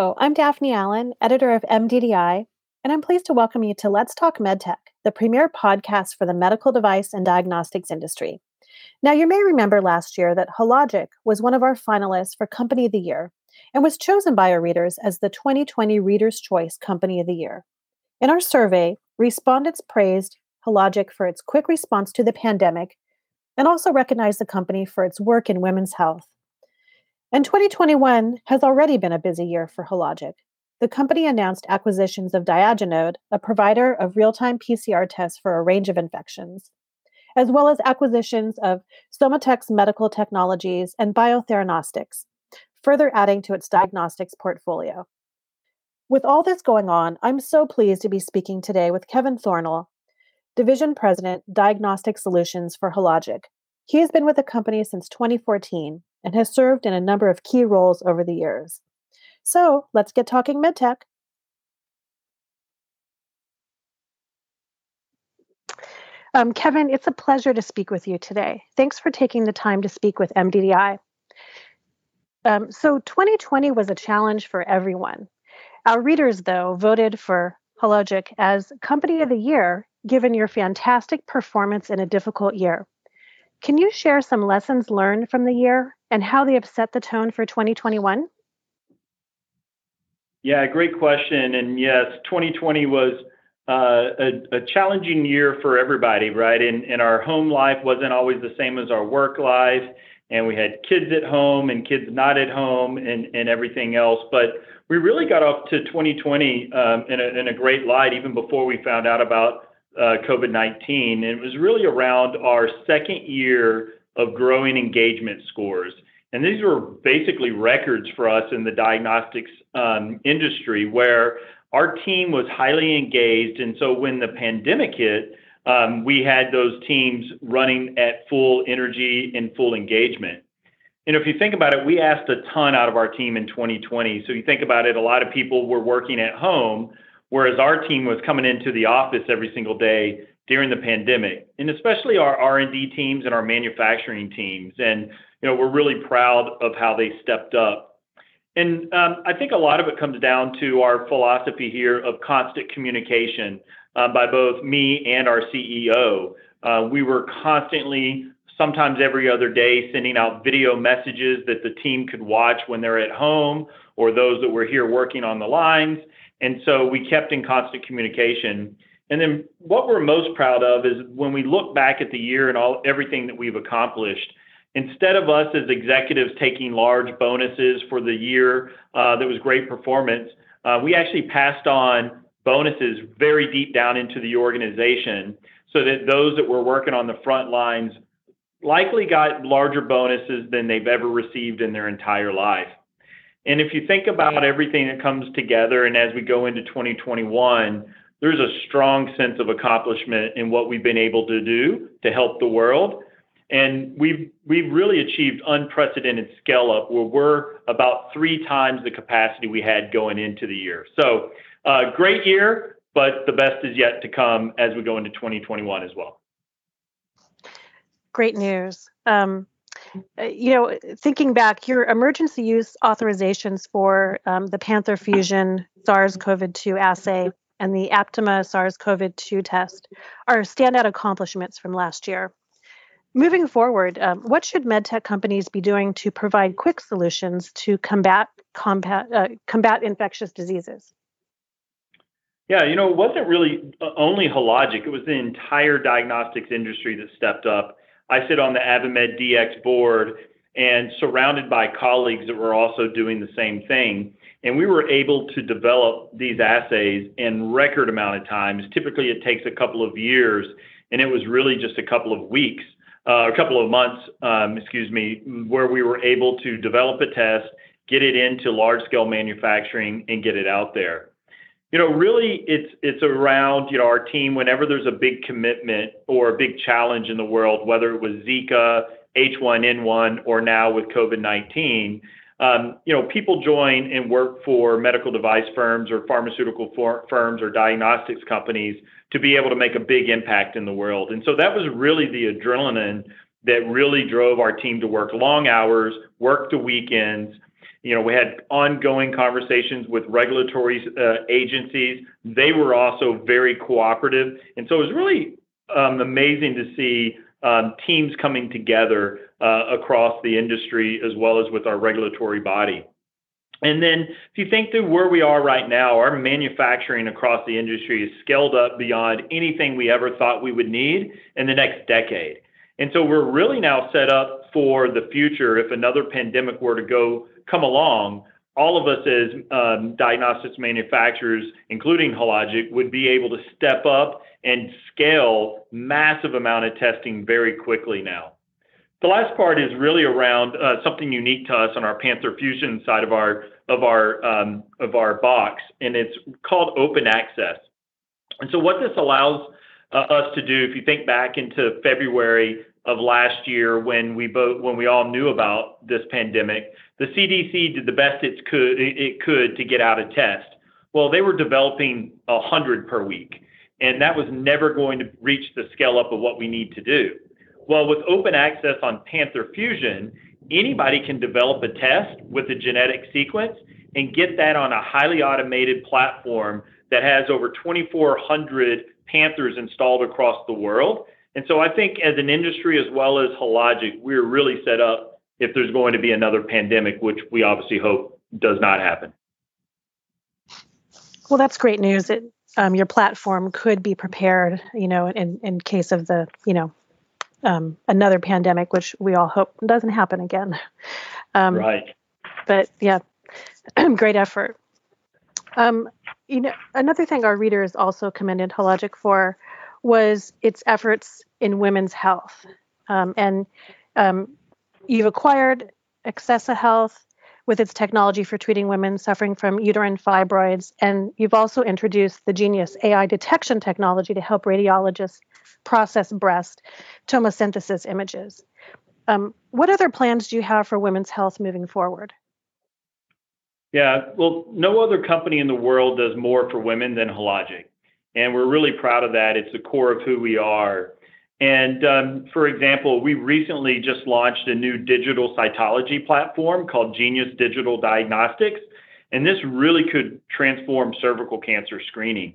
I'm Daphne Allen, editor of MDDI, and I'm pleased to welcome you to Let's Talk MedTech, the premier podcast for the medical device and diagnostics industry. Now, you may remember last year that Hologic was one of our finalists for Company of the Year and was chosen by our readers as the 2020 Reader's Choice Company of the Year. In our survey, respondents praised Hologic for its quick response to the pandemic and also recognized the company for its work in women's health. And 2021 has already been a busy year for Hologic. The company announced acquisitions of Diagenode, a provider of real time PCR tests for a range of infections, as well as acquisitions of Somatex Medical Technologies and Biotheranostics, further adding to its diagnostics portfolio. With all this going on, I'm so pleased to be speaking today with Kevin Thornal, Division President, Diagnostic Solutions for Hologic. He has been with the company since 2014 and has served in a number of key roles over the years. So let's get talking medtech. Um, Kevin, it's a pleasure to speak with you today. Thanks for taking the time to speak with MDDI. Um, so, 2020 was a challenge for everyone. Our readers, though, voted for Hologic as Company of the Year, given your fantastic performance in a difficult year. Can you share some lessons learned from the year and how they have set the tone for 2021? Yeah, great question. And yes, 2020 was uh, a, a, challenging year for everybody, right? And, and our home life wasn't always the same as our work life. And we had kids at home and kids not at home and, and everything else. But we really got off to 2020 um, in, a, in a great light, even before we found out about uh, COVID 19. And it was really around our second year of growing engagement scores. And these were basically records for us in the diagnostics um, industry where our team was highly engaged. And so when the pandemic hit, um, we had those teams running at full energy and full engagement. And if you think about it, we asked a ton out of our team in 2020. So you think about it, a lot of people were working at home, whereas our team was coming into the office every single day during the pandemic, and especially our R&D teams and our manufacturing teams. And you know, we're really proud of how they stepped up. And um, I think a lot of it comes down to our philosophy here of constant communication uh, by both me and our CEO. Uh, we were constantly, sometimes every other day, sending out video messages that the team could watch when they're at home or those that were here working on the lines. And so we kept in constant communication. And then what we're most proud of is when we look back at the year and all everything that we've accomplished, instead of us as executives taking large bonuses for the year uh, that was great performance, uh, we actually passed on bonuses very deep down into the organization so that those that were working on the front lines likely got larger bonuses than they've ever received in their entire life. And if you think about everything that comes together, and as we go into 2021, there's a strong sense of accomplishment in what we've been able to do to help the world. And we've we've really achieved unprecedented scale up where we're about three times the capacity we had going into the year. So uh, great year, but the best is yet to come as we go into 2021 as well. Great news. Um, uh, you know, thinking back, your emergency use authorizations for um, the Panther Fusion SARS-CoV-2 assay and the Aptima SARS-CoV-2 test are standout accomplishments from last year. Moving forward, um, what should medtech companies be doing to provide quick solutions to combat combat, uh, combat infectious diseases? Yeah, you know, it wasn't really uh, only Hologic; it was the entire diagnostics industry that stepped up. I sit on the AdvaMed DX board and surrounded by colleagues that were also doing the same thing. And we were able to develop these assays in record amount of times. Typically, it takes a couple of years, and it was really just a couple of weeks a couple of months, um, excuse me, where we were able to develop a test, get it into large scale manufacturing, and get it out there. You know, really, it's it's around you know our team. Whenever there's a big commitment or a big challenge in the world, whether it was Zika, H1N1, or now with COVID-19, um, you know, people join and work for medical device firms or pharmaceutical for, firms or diagnostics companies to be able to make a big impact in the world. And so that was really the adrenaline that really drove our team to work long hours, work the weekends. You know, we had ongoing conversations with regulatory uh, agencies. They were also very cooperative. And so it was really um, amazing to see um, teams coming together across the industry as well as with our regulatory body. And then if you think through where we are right now, our manufacturing across the industry is scaled up beyond anything we ever thought we would need in the next decade. And so we're really now set up for the future. If another pandemic were to go come along, all of us as um, diagnostics manufacturers, including Hologic, would be able to step up and scale massive amount of testing very quickly now. The last part is really around uh, something unique to us on our Panther Fusion side of our of our um, of our box, and it's called open access. And so, what this allows uh, us to do, if you think back into February of last year when we both when we all knew about this pandemic, the CDC did the best it could it could to get out a test. Well, they were developing a hundred per week, and that was never going to reach the scale up of what we need to do. Well, with open access on Panther Fusion, anybody can develop a test with a genetic sequence and get that on a highly automated platform that has over 2,400 Panthers installed across the world. And so I think as an industry as well as Hologic, we're really set up if there's going to be another pandemic, which we obviously hope does not happen. Well, that's great news. It, um, your platform could be prepared, you know, in, in case of the, you know, um, another pandemic, which we all hope doesn't happen again. Um, right. But yeah, great effort. Um, you know, another thing our readers also commended Hologic for was its efforts in women's health. Um, and um, you've acquired Acessa Health with its technology for treating women suffering from uterine fibroids. And you've also introduced the Genius AI detection technology to help radiologists process breast tomosynthesis images. Um, what other plans do you have for women's health moving forward? Yeah, well, no other company in the world does more for women than Hologic. And we're really proud of that. It's the core of who we are. And um, for example, we recently just launched a new digital cytology platform called Genius Digital Diagnostics. And this really could transform cervical cancer screening.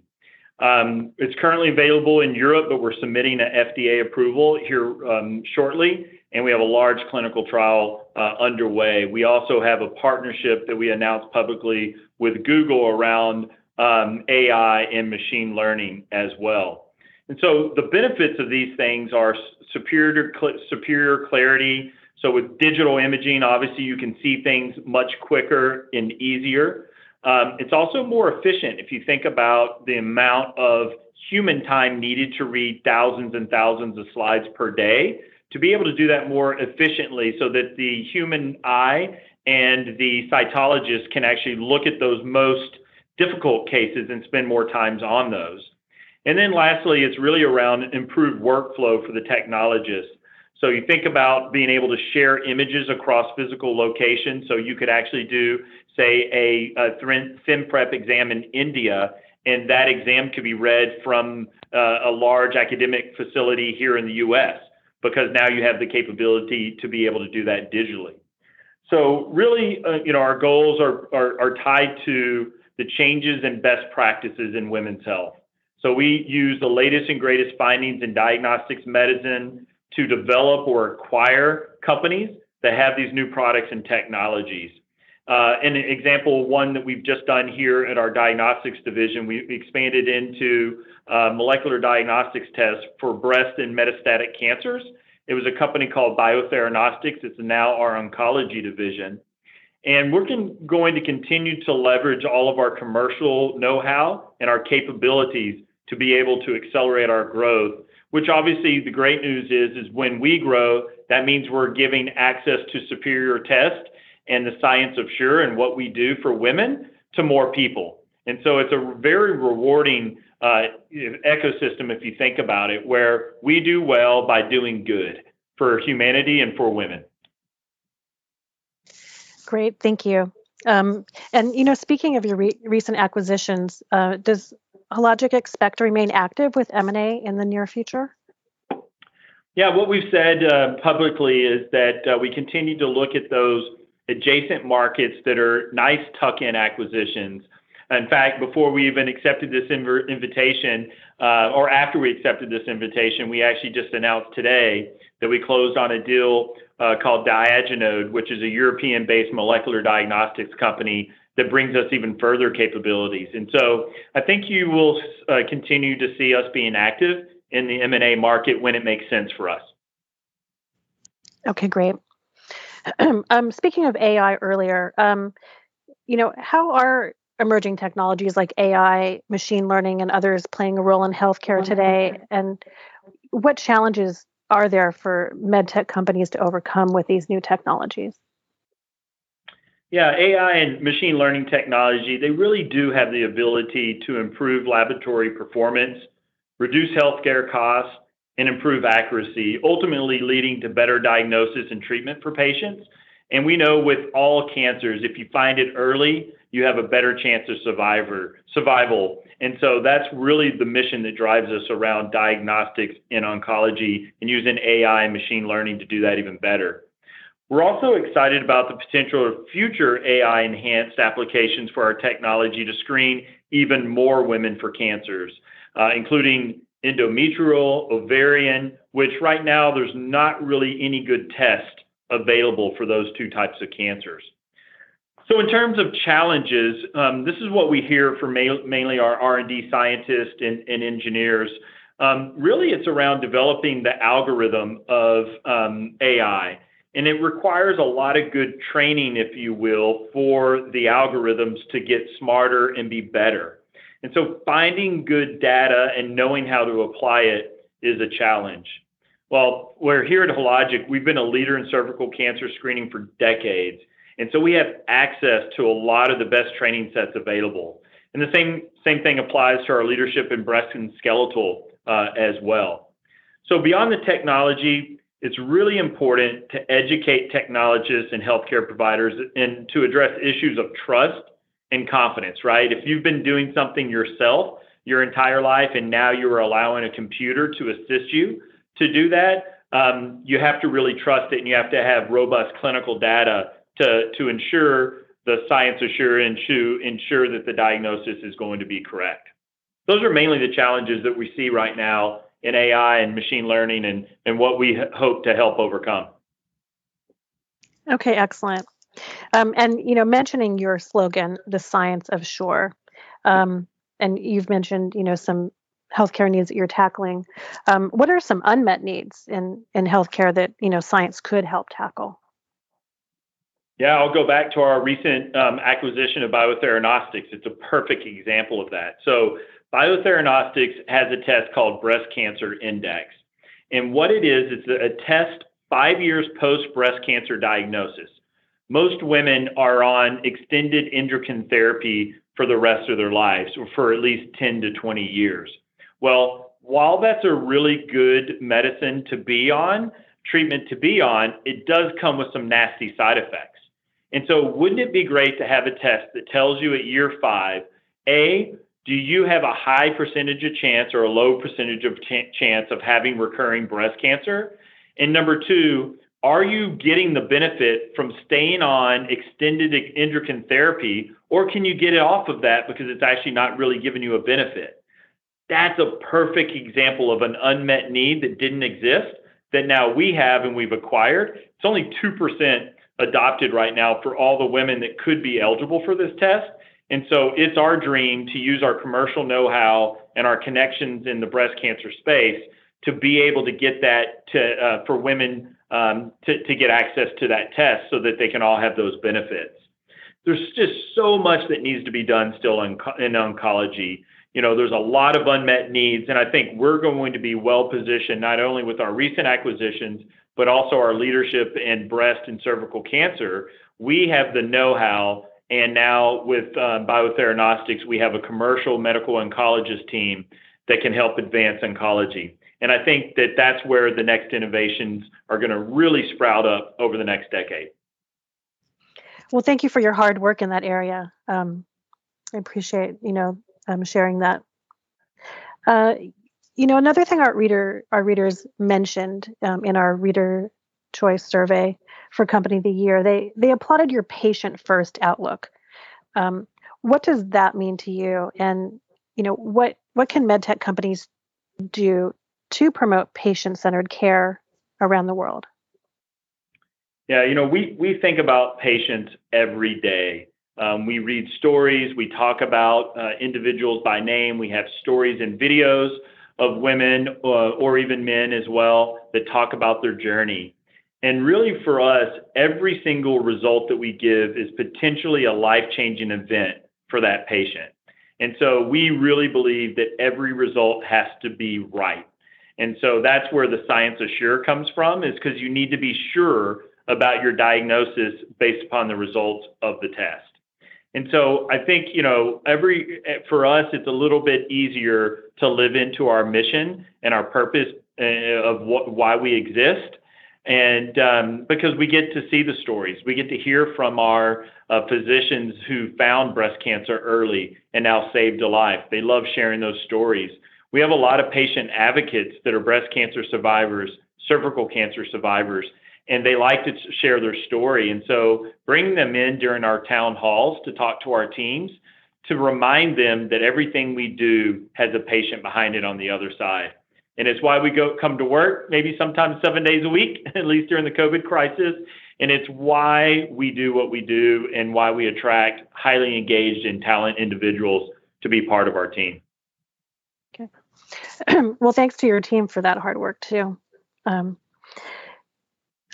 Um, it's currently available in Europe, but we're submitting an FDA approval here um, shortly, and we have a large clinical trial uh, underway. We also have a partnership that we announced publicly with Google around um, AI and machine learning as well. And so the benefits of these things are superior superior clarity. So with digital imaging, obviously you can see things much quicker and easier. Um, it's also more efficient if you think about the amount of human time needed to read thousands and thousands of slides per day. To be able to do that more efficiently so that the human eye and the cytologist can actually look at those most difficult cases and spend more times on those. And then lastly, it's really around improved workflow for the technologist. So you think about being able to share images across physical locations. So you could actually do, say, a, a ThinPrep exam in India, and that exam could be read from uh, a large academic facility here in the US, because now you have the capability to be able to do that digitally. So really, uh, you know, our goals are, are, are tied to the changes and best practices in women's health. So we use the latest and greatest findings in diagnostics medicine to develop or acquire companies that have these new products and technologies. Uh, an example, one that we've just done here at our diagnostics division, we expanded into uh, molecular diagnostics tests for breast and metastatic cancers. It was a company called Biotheranostics. It's now our oncology division. And we're going to continue to leverage all of our commercial know-how and our capabilities to be able to accelerate our growth, which obviously the great news is, is when we grow, that means we're giving access to superior test and the science of sure and what we do for women to more people. And so it's a very rewarding uh, ecosystem if you think about it, where we do well by doing good for humanity and for women. Great, thank you. Um, and you know, speaking of your re- recent acquisitions, uh, does Hologic expect to remain active with M&A in the near future? Yeah, what we've said uh, publicly is that uh, we continue to look at those adjacent markets that are nice tuck in acquisitions. In fact, before we even accepted this inv- invitation, uh, or after we accepted this invitation, we actually just announced today that we closed on a deal called Diagenode, which is a European based molecular diagnostics company that brings us even further capabilities. And so I think you will uh, continue to see us being active in the M&A market when it makes sense for us. Okay, great. um, speaking of AI earlier, um, you know, how are emerging technologies like AI, machine learning, and others playing a role in healthcare today? And what challenges are there for medtech companies to overcome with these new technologies? Yeah, AI and machine learning technology, they really do have the ability to improve laboratory performance, reduce healthcare costs, and improve accuracy, ultimately leading to better diagnosis and treatment for patients. And we know with all cancers, if you find it early, you have a better chance of survivor, survival. And so that's really the mission that drives us around diagnostics in oncology and using AI and machine learning to do that even better. We're also excited about the potential of future AI enhanced applications for our technology to screen even more women for cancers, uh, including endometrial, ovarian, which right now there's not really any good test available for those two types of cancers. So in terms of challenges, um, this is what we hear from mainly our R&D scientists and, and engineers. Um, really, it's around developing the algorithm of um, AI. And it requires a lot of good training, if you will, for the algorithms to get smarter and be better. And so finding good data and knowing how to apply it is a challenge. Well, we're here at Hologic, we've been a leader in cervical cancer screening for decades. And so we have access to a lot of the best training sets available. And the same, same thing applies to our leadership in breast and skeletal uh, as well. So beyond the technology, it's really important to educate technologists and healthcare providers and to address issues of trust and confidence, right? If you've been doing something yourself your entire life and now you're allowing a computer to assist you to do that, um, you have to really trust it and you have to have robust clinical data to, to ensure the science assurance to ensure that the diagnosis is going to be correct. Those are mainly the challenges that we see right now in AI and machine learning and, and what we hope to help overcome. Okay, excellent. Um, and you know, mentioning your slogan, "The Science of Sure," um, and you've mentioned you know some healthcare needs that you're tackling. Um, what are some unmet needs in in healthcare that you know science could help tackle? Yeah, I'll go back to our recent um, acquisition of Biotheranostics. It's a perfect example of that. So, Biotheranostics has a test called Breast Cancer Index. And what it is, it's a test five years post breast cancer diagnosis most women are on extended endocrine therapy for the rest of their lives, or for at least 10 to 20 years. Well, while that's a really good medicine to be on, treatment to be on, it does come with some nasty side effects. And so, wouldn't it be great to have a test that tells you at year five, A, do you have a high percentage of chance or a low percentage of ch- chance of having recurring breast cancer? And number two, are you getting the benefit from staying on extended endocrine therapy, or can you get it off of that because it's actually not really giving you a benefit? That's a perfect example of an unmet need that didn't exist that now we have and we've acquired. It's only 2% adopted right now for all the women that could be eligible for this test. And so it's our dream to use our commercial know how and our connections in the breast cancer space to be able to get that to, uh, for women um, to, to get access to that test so that they can all have those benefits. There's just so much that needs to be done still in, in oncology. You know, there's a lot of unmet needs, and I think we're going to be well positioned not only with our recent acquisitions, but also our leadership in breast and cervical cancer. We have the know how, and now with um, Biotheranostics, we have a commercial medical oncologist team that can help advance oncology. And I think that that's where the next innovations are going to really sprout up over the next decade. Well, thank you for your hard work in that area. Um, I appreciate you know um, sharing that. Uh, you know, another thing our reader our readers mentioned um, in our reader choice survey for Company of the Year, they they applauded your patient first outlook. Um, what does that mean to you? And you know what what can medtech companies do to promote patient centered care around the world? Yeah, you know, we we think about patients every day. Um, we read stories, we talk about uh, individuals by name, we have stories and videos of women uh, or even men as well that talk about their journey. And really, for us, every single result that we give is potentially a life changing event for that patient. And so we really believe that every result has to be right. And so that's where the science assure comes from, is because you need to be sure about your diagnosis based upon the results of the test. And so I think, you know, every for us, it's a little bit easier to live into our mission and our purpose uh, of what, why we exist. And um, because we get to see the stories, we get to hear from our uh, physicians who found breast cancer early and now saved a life. They love sharing those stories. We have a lot of patient advocates that are breast cancer survivors, cervical cancer survivors, and they like to share their story. And so bringing them in during our town halls to talk to our teams to remind them that everything we do has a patient behind it on the other side. And it's why we go come to work maybe sometimes seven days a week, at least during the COVID crisis. And it's why we do what we do and why we attract highly engaged and talented individuals to be part of our team. Okay. well, thanks to your team for that hard work too. Um,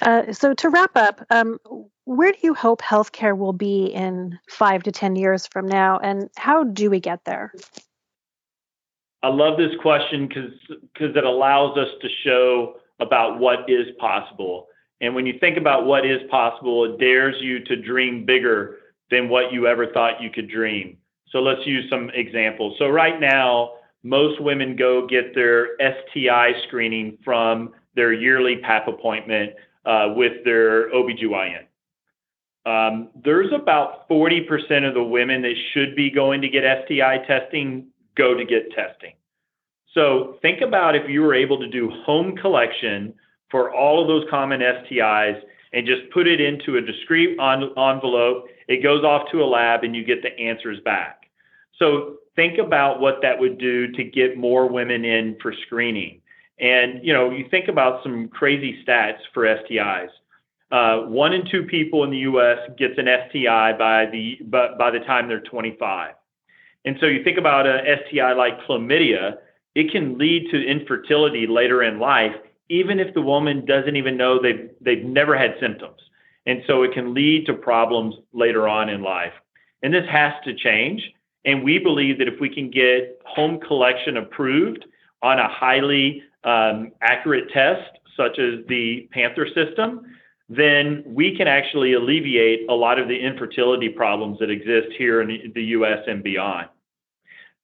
uh, so to wrap up, um, where do you hope healthcare will be in five to 10 years from now, and how do we get there? I love this question because it allows us to show about what is possible. And when you think about what is possible, it dares you to dream bigger than what you ever thought you could dream. So let's use some examples. So right now, most women go get their STI screening from their yearly PAP appointment uh, with their OBGYN. Um, there's about 40% of the women that should be going to get STI testing go to get testing. So think about if you were able to do home collection for all of those common STIs and just put it into a discreet on, envelope, it goes off to a lab and you get the answers back. So think about what that would do to get more women in for screening. And you know, you think about some crazy stats for STIs. Uh, one in two people in the U.S. gets an STI by the by, by the time they're 25. And so you think about a STI like chlamydia, it can lead to infertility later in life, even if the woman doesn't even know they've they've never had symptoms. And so it can lead to problems later on in life. And this has to change. And we believe that if we can get home collection approved on a highly um, accurate test, such as the Panther system, then we can actually alleviate a lot of the infertility problems that exist here in the US and beyond.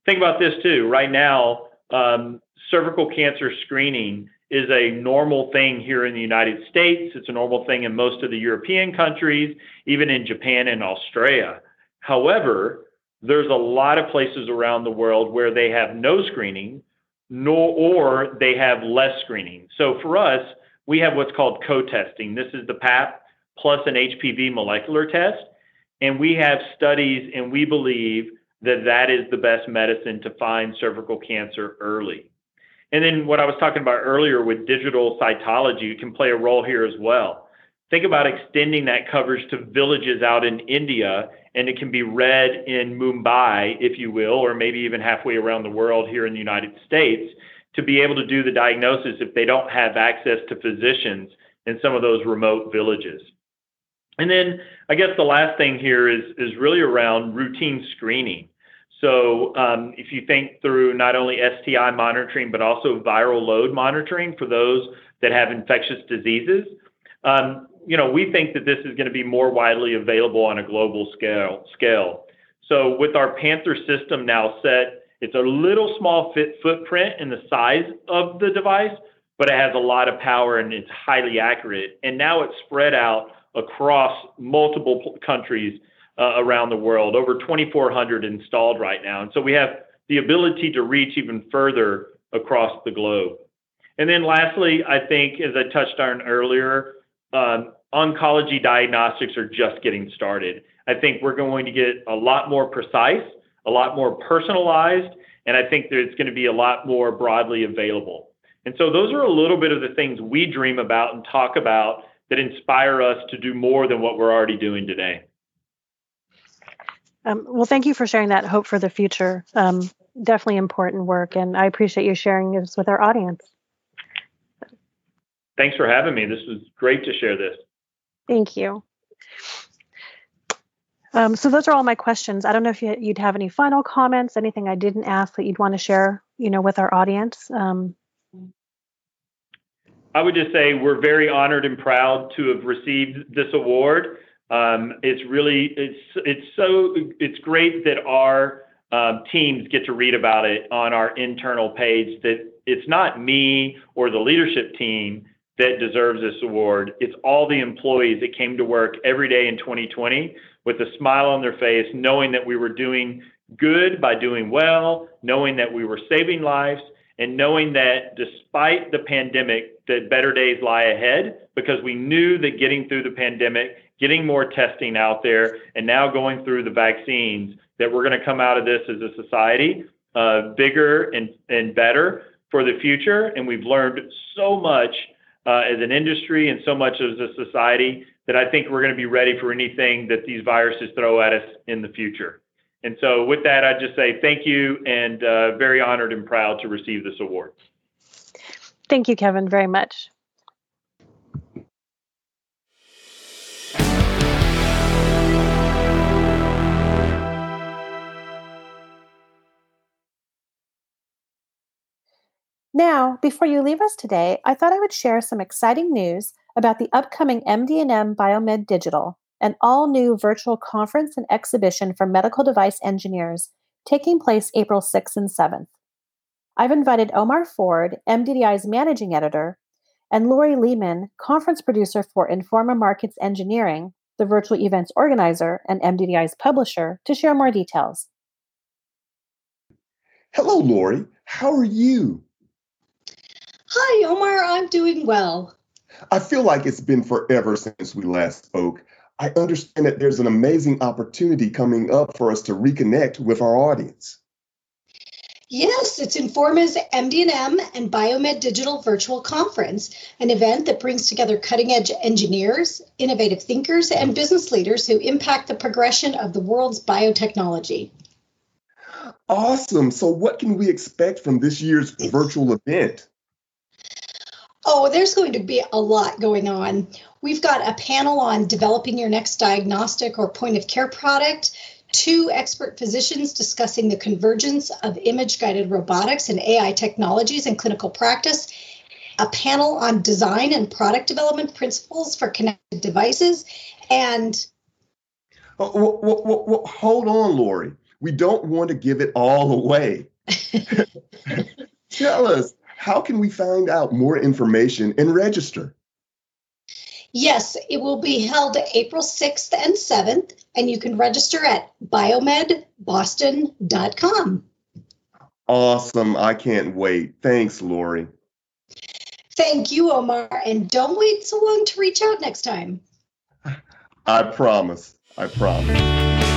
Think about this too. Right now, um, cervical cancer screening is a normal thing here in the United States. It's a normal thing in most of the European countries, even in Japan and Australia. However, there's a lot of places around the world where they have no screening nor or they have less screening. So for us, we have what's called co-testing. This is the PAP plus an HPV molecular test, and we have studies, and we believe that that is the best medicine to find cervical cancer early. And then what I was talking about earlier with digital cytology can play a role here as well. Think about extending that coverage to villages out in India and it can be read in Mumbai, if you will, or maybe even halfway around the world here in the United States to be able to do the diagnosis if they don't have access to physicians in some of those remote villages. And then I guess the last thing here is, is really around routine screening. So um, if you think through not only STI monitoring, but also viral load monitoring for those that have infectious diseases, um, you know, we think that this is going to be more widely available on a global scale. Scale. So with our Panther system now set, it's a little small fit footprint in the size of the device, but it has a lot of power and it's highly accurate. And now it's spread out across multiple countries uh, around the world, over 2,400 installed right now. And so we have the ability to reach even further across the globe. And then lastly, I think, as I touched on earlier, um, oncology diagnostics are just getting started. I think we're going to get a lot more precise, a lot more personalized, and I think there's going to be a lot more broadly available. And so those are a little bit of the things we dream about and talk about that inspire us to do more than what we're already doing today. Um, well, thank you for sharing that hope for the future. Um, definitely important work, and I appreciate you sharing this with our audience. Thanks for having me. This was great to share this. Thank you. Um, so those are all my questions. I don't know if you, would have any final comments, anything I didn't ask that you'd want to share, you know, with our audience. Um, I would just say we're very honored and proud to have received this award. Um, it's really it's it's so it's great that our um, teams get to read about it on our internal page. That it's not me or the leadership team that deserves this award. It's all the employees that came to work every day in 2020 with a smile on their face, knowing that we were doing good by doing well, knowing that we were saving lives, and knowing that despite the pandemic, that better days lie ahead because we knew that getting through the pandemic, getting more testing out there, and now going through the vaccines, that we're going to come out of this as a society uh, bigger and, and better for the future. And we've learned so much uh, as an industry and so much as a society that I think we're going to be ready for anything that these viruses throw at us in the future. And so, with that, I just say thank you and uh, very honored and proud to receive this award. Thank you, Kevin, very much. Now, before you leave us today, I thought I would share some exciting news about the upcoming MD&M Biomed Digital, an all-new virtual conference and exhibition for medical device engineers taking place April 6th and 7th. I've invited Omar Ford, MDDI's managing editor, and Lori Lehman, conference producer for Informa Markets Engineering, the virtual events organizer and MDDI's publisher, to share more details. Hello, Lori. How are you? Hi, Omar. I'm doing well. I feel like it's been forever since we last spoke. I understand that there's an amazing opportunity coming up for us to reconnect with our audience. Yes, it's Informa's MD&M and Biomed Digital Virtual Conference, an event that brings together cutting-edge engineers, innovative thinkers, and business leaders who impact the progression of the world's biotechnology. Awesome. So what can we expect from this year's virtual event? Oh, there's going to be a lot going on. We've got a panel on developing your next diagnostic or point of care product, two expert physicians discussing the convergence of image guided robotics and AI technologies in clinical practice, a panel on design and product development principles for connected devices, and oh, well, well, well, hold on, Lori. We don't want to give it all away. Tell us, how can we find out more information and register? Yes, it will be held April 6th and 7th, and you can register at biomedboston.com. Awesome. I can't wait. Thanks, Lori. Thank you, Omar. And don't wait so long to reach out next time. I promise. I promise.